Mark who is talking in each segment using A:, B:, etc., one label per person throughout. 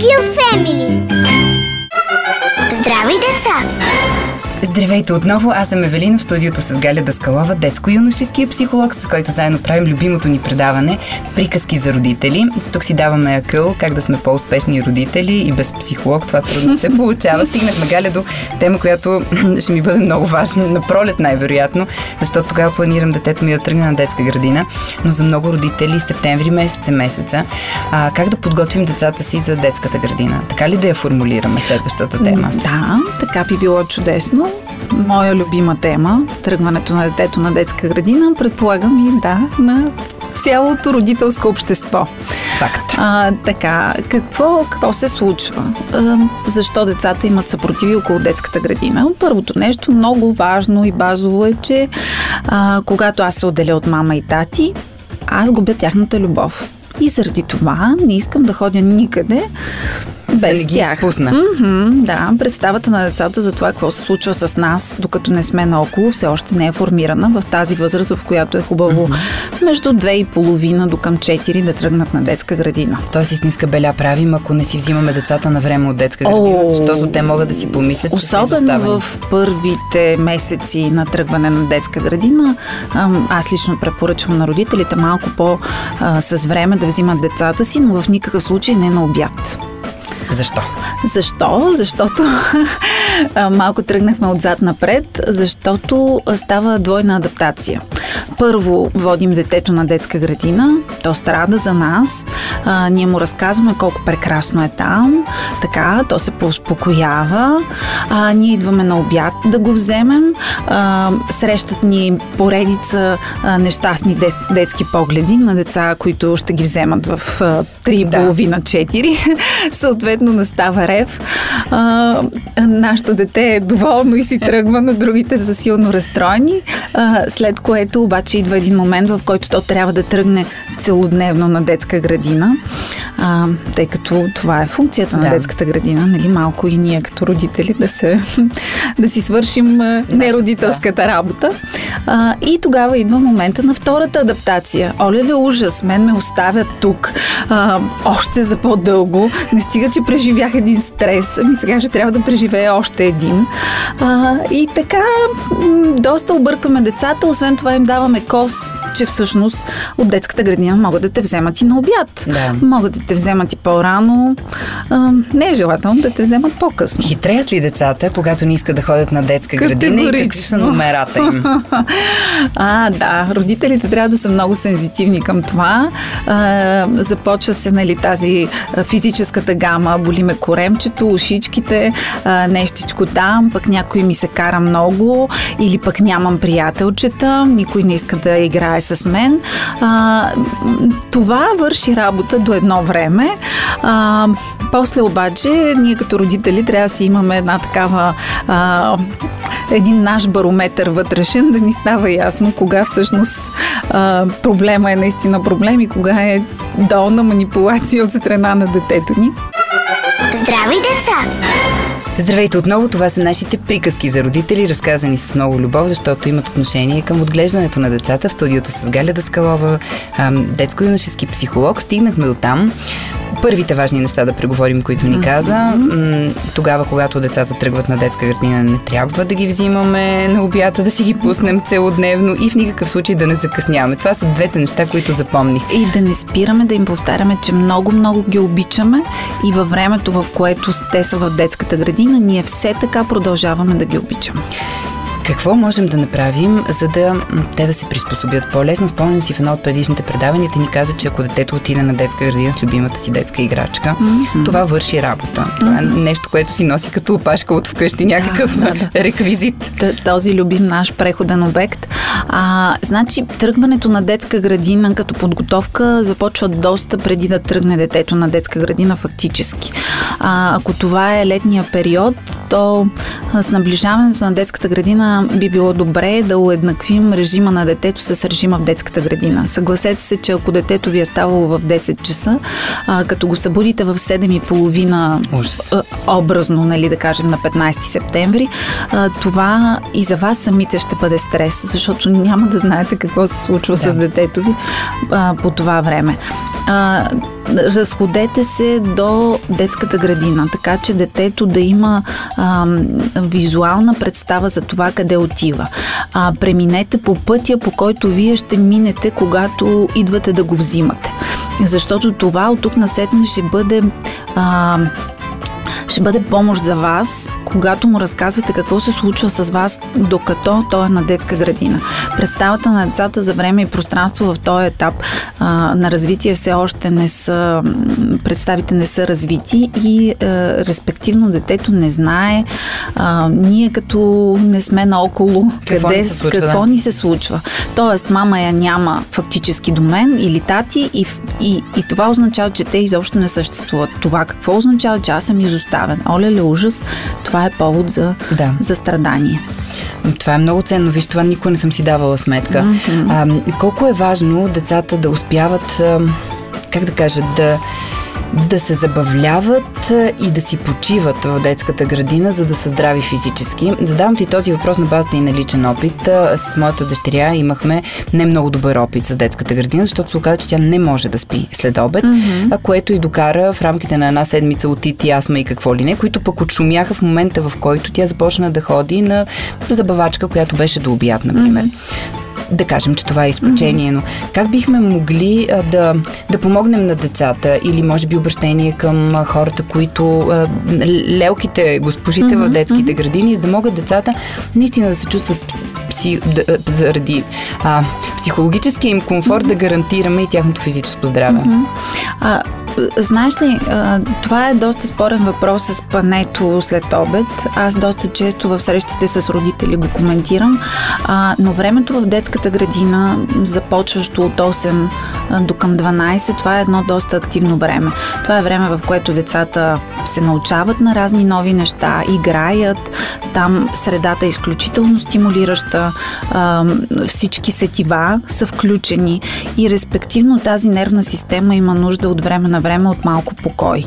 A: Радио
B: Здравейте отново, аз съм Евелина в студиото с Галя Даскалова, детско-юношеския психолог, с който заедно правим любимото ни предаване Приказки за родители. Тук си даваме акъл как да сме по-успешни родители и без психолог това трудно се получава. Стигнахме Галя до тема, която ще ми бъде много важна, на пролет най-вероятно, защото тогава планирам детето ми да тръгне на детска градина, но за много родители септември месец е месеца. А, как да подготвим децата си за детската градина? Така ли да я формулираме следващата тема?
C: Да, така би било чудесно моя любима тема, тръгването на детето на детска градина, предполагам и да, на цялото родителско общество.
B: Факт.
C: А, така, какво, какво се случва? А, защо децата имат съпротиви около детската градина? Първото нещо, много важно и базово е, че а, когато аз се отделя от мама и тати, аз губя тяхната любов. И заради това не искам да ходя никъде без
B: да ги
C: тях.
B: изпусна.
C: Mm-hmm, да, представата на децата за това какво се случва с нас, докато не сме наоколо, все още не е формирана в тази възраст, в която е хубаво mm-hmm. между две и половина до към 4 да тръгнат на детска градина.
B: Тоест истинска беля правим, ако не си взимаме децата на време от детска градина,
C: О,
B: защото те могат да си помислят, че са
C: Особено в първите месеци на тръгване на детска градина, аз лично препоръчвам на родителите малко по а, с време да взимат децата си, но в никакъв случай не на обяд.
B: Защо?
C: Защо? Защото малко тръгнахме отзад напред, защото става двойна адаптация. Първо водим детето на детска градина, то страда за нас, а, ние му разказваме колко прекрасно е там, така, то се поуспокоява, а, ние идваме на обяд да го вземем, а, срещат ни поредица а, нещастни дет, детски погледи на деца, които ще ги вземат в 3,5-4. Съответно настава рев. А, нашето дете е доволно и си тръгва, но другите са силно разстроени. А, след което обаче идва един момент, в който то трябва да тръгне целодневно на детска градина, а, тъй като това е функцията на
B: Да.
C: детската градина, нали, малко и ние като родители да, се, да си свършим неродителската работа. А, и тогава идва момента на втората адаптация. Оле-ле ужас, мен ме оставят тук а, още за по-дълго. Не стига, че преживях един стрес, ами сега ще трябва да преживея още един. А, и така, доста объркваме децата, освен това им даваме кос, че всъщност от детската градина могат да те вземат и на обяд.
B: Да.
C: Могат да те вземат и по-рано. А, не е желателно да те вземат по-късно.
B: Хитреят ли децата, когато не искат да ходят на детска градина и какви са номерата им?
C: А, да, родителите трябва да са много сензитивни към това. А, започва се, нали, тази физическата гама, боли ме коремчето, ушичките, а, нещичко там, пък някой ми се кара много, или пък нямам приятелчета, никой не иска да играе с мен. А, това върши работа до едно време. А, после обаче, ние като родители трябва да си имаме една такава а, един наш барометър вътрешен, да ни става ясно кога всъщност а, проблема е наистина проблем и кога е долна манипулация от страна на детето ни.
A: Здрави деца!
B: Здравейте отново, това са нашите приказки за родители, разказани с много любов, защото имат отношение към отглеждането на децата. В студиото с Галя Даскалова, детско-юношески психолог. Стигнахме до там. Първите важни неща да преговорим, които ни каза. Тогава, когато децата тръгват на детска градина, не трябва да ги взимаме на обята, да си ги пуснем целодневно и в никакъв случай да не закъсняваме. Това са двете неща, които запомних.
C: И да не спираме да им повтаряме, че много-много ги обичаме и във времето, в което те са в детската градина, ние все така продължаваме да ги обичаме.
B: Какво можем да направим, за да те да се приспособят по-лесно? Спомням си в едно от предишните предавания, те ни каза, че ако детето отиде на детска градина с любимата си детска играчка, mm-hmm. това върши работа. Това е нещо, което си носи като опашка от вкъщи, някакъв
C: Да, да, да.
B: реквизит.
C: Този любим наш преходен обект. А, значи, тръгването на детска градина като подготовка започва доста преди да тръгне детето на детска градина фактически. А, ако това е летния период, то с наближаването на детската градина би било добре да уеднаквим режима на детето с режима в детската градина. Съгласете се, че ако детето ви е ставало в 10 часа, а, като го събудите в 7.30 образно, нали, да кажем, на 15 септември, а, това и за вас самите ще бъде стрес, защото няма да знаете какво се случва да. с детето ви а, по това време. А, разходете се до детската градина, така че детето да има а, визуална представа за това къде отива. А, преминете по пътя, по който вие ще минете, когато идвате да го взимате. Защото това от тук насетне ще бъде а, ще бъде помощ за вас, когато му разказвате какво се случва с вас, докато той е на детска градина. Представата на децата за време и пространство в този етап а, на развитие все още не са, представите не са развити и а, респективно детето не знае а, ние като не сме наоколо
B: какво къде, ни се случва,
C: какво
B: да.
C: ни се случва. Тоест, мама я няма фактически до мен или тати и, и, и това означава, че те изобщо не съществуват. Това какво означава, че аз съм изоставен? Оле ли ужас, това е повод за,
B: да.
C: за страдание.
B: Това е много ценно. Виж, това никога не съм си давала сметка. Mm-hmm. А, колко е важно децата да успяват, как да кажа, да да се забавляват и да си почиват в детската градина, за да са здрави физически. Задавам ти този въпрос на базата и на личен опит. С моята дъщеря имахме не много добър опит с детската градина, защото се оказа, че тя не може да спи след обед, mm-hmm. което и докара в рамките на една седмица от и астма и какво ли не, които пък отшумяха в момента, в който тя започна да ходи на забавачка, която беше до обяд, например. Mm-hmm да кажем, че това е изключение, но как бихме могли а, да, да помогнем на децата или може би обращение към а, хората, които а, лелките, госпожите mm-hmm. в детските градини, за да могат децата наистина да се чувстват пси, да, заради а, психологическия им комфорт mm-hmm. да гарантираме и тяхното физическо здраве. Mm-hmm.
C: А, знаеш ли, това е доста спорен въпрос с пането след обед. Аз доста често в срещите с родители го коментирам, но времето в детската градина, започващо от 8 до към 12, това е едно доста активно време. Това е време, в което децата се научават на разни нови неща, играят, там средата е изключително стимулираща, всички сетива са включени и респективно тази нервна система има нужда от време на време от малко покой.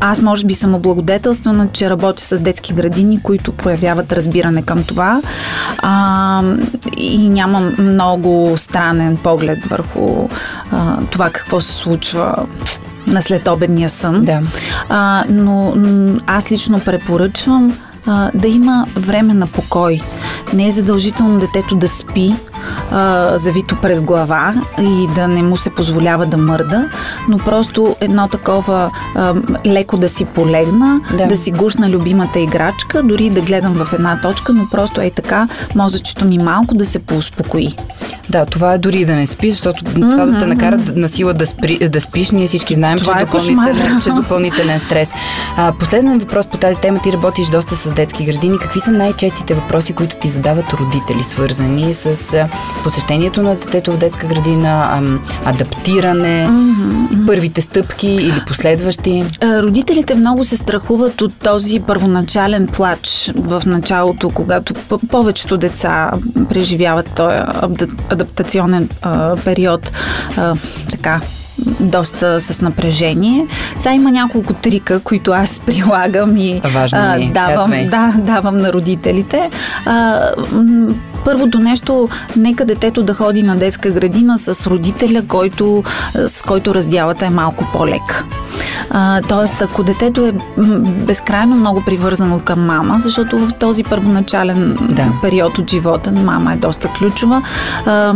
C: Аз може би съм облагодетелствана, че работя с детски градини, които проявяват разбиране към това а, и нямам много странен поглед върху а, това какво се случва на следобедния сън.
B: Да.
C: А, но аз лично препоръчвам а, да има време на покой. Не е задължително детето да спи, а, завито през глава и да не му се позволява да мърда, но просто едно такова а, леко да си полегна, да. да си гушна любимата играчка, дори да гледам в една точка, но просто е така мозъчето ми малко да се поуспокои.
B: Да, това е дори да не спиш, защото mm-hmm. това да те накара на сила да, спри, да спиш, ние всички знаем, това че, е допълнителен, че е допълнителен стрес. А, последен въпрос по тази тема. Ти работиш доста с детски градини. Какви са най-честите въпроси, които ти задават родители, свързани с посещението на детето в детска градина, адаптиране, mm-hmm. първите стъпки или последващи?
C: Родителите много се страхуват от този първоначален плач в началото, когато повечето деца преживяват този адаптационен а, период а, така доста с напрежение. Сега има няколко трика, които аз прилагам и
B: Важно а,
C: е. давам, да, давам на родителите. А, първото нещо, нека детето да ходи на детска градина с родителя, който, с който раздялата е малко по-лек. Тоест, ако детето е безкрайно много привързано към мама, защото в този първоначален да. период от живота мама е доста ключова, а,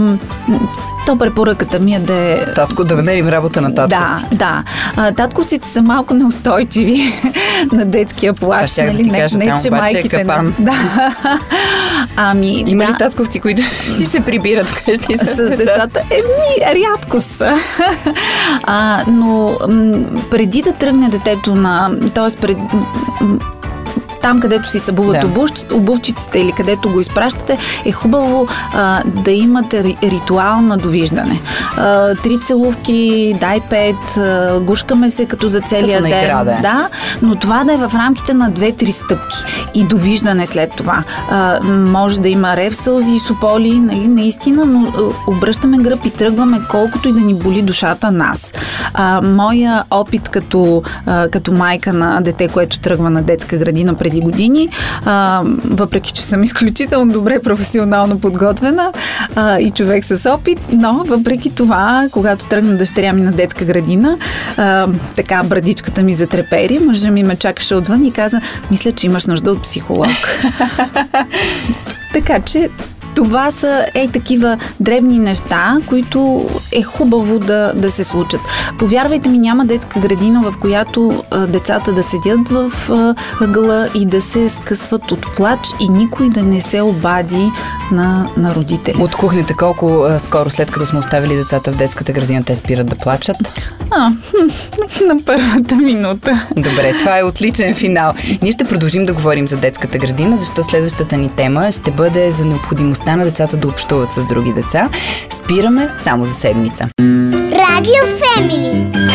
C: то препоръката ми е да е...
B: Татко, да намерим работа на татковците.
C: Да, да. татковците са малко неустойчиви на детския плащ.
B: нали? Да не, кажа, не, че майките... Е капан.
C: Не. Да. Ами,
B: Има
C: да.
B: ли татковци, които си се прибират вкъщи с,
C: с децата? Еми, рядко са. а, но м- преди да тръгне детето на... Тоест, пред, там, където си събуват
B: Да.
C: обув, обувчиците или където го изпращате, е хубаво а, да имате ри- ритуал на довиждане. А, три целувки, дай пет, а, гушкаме се като за целия
B: Като
C: ден.
B: игра да.
C: Да, но това да е в рамките на две-три стъпки и довиждане след това. А, може да има рев, сълзи и сополи, нали, наистина, но а, обръщаме гръб и тръгваме колкото и да ни боли душата нас. А, моя опит като, а, като майка на дете, което тръгва на детска градина преди години, а, въпреки че съм изключително добре професионално подготвена а, и човек с опит, но въпреки това, когато тръгна дъщеря ми на детска градина, а, така брадичката ми затрепери, мъжа ми ме чакаше отвън и каза, мисля, че имаш нужда от психолог. така че това са ей такива дребни неща, които е хубаво да, да се случат. Повярвайте ми, няма детска градина, в която а, децата да седят в ъгъла и да се скъсват от плач и никой да не се обади на, на родители.
B: От кухнята колко а, скоро след като сме оставили децата в детската градина, те спират да плачат?
C: А, на първата минута.
B: Добре, това е отличен финал. Ние ще продължим да говорим за детската градина, защото следващата ни тема ще бъде за необходимостта на децата да общуват с други деца. Спираме само за седмица.
A: Радио Фемили.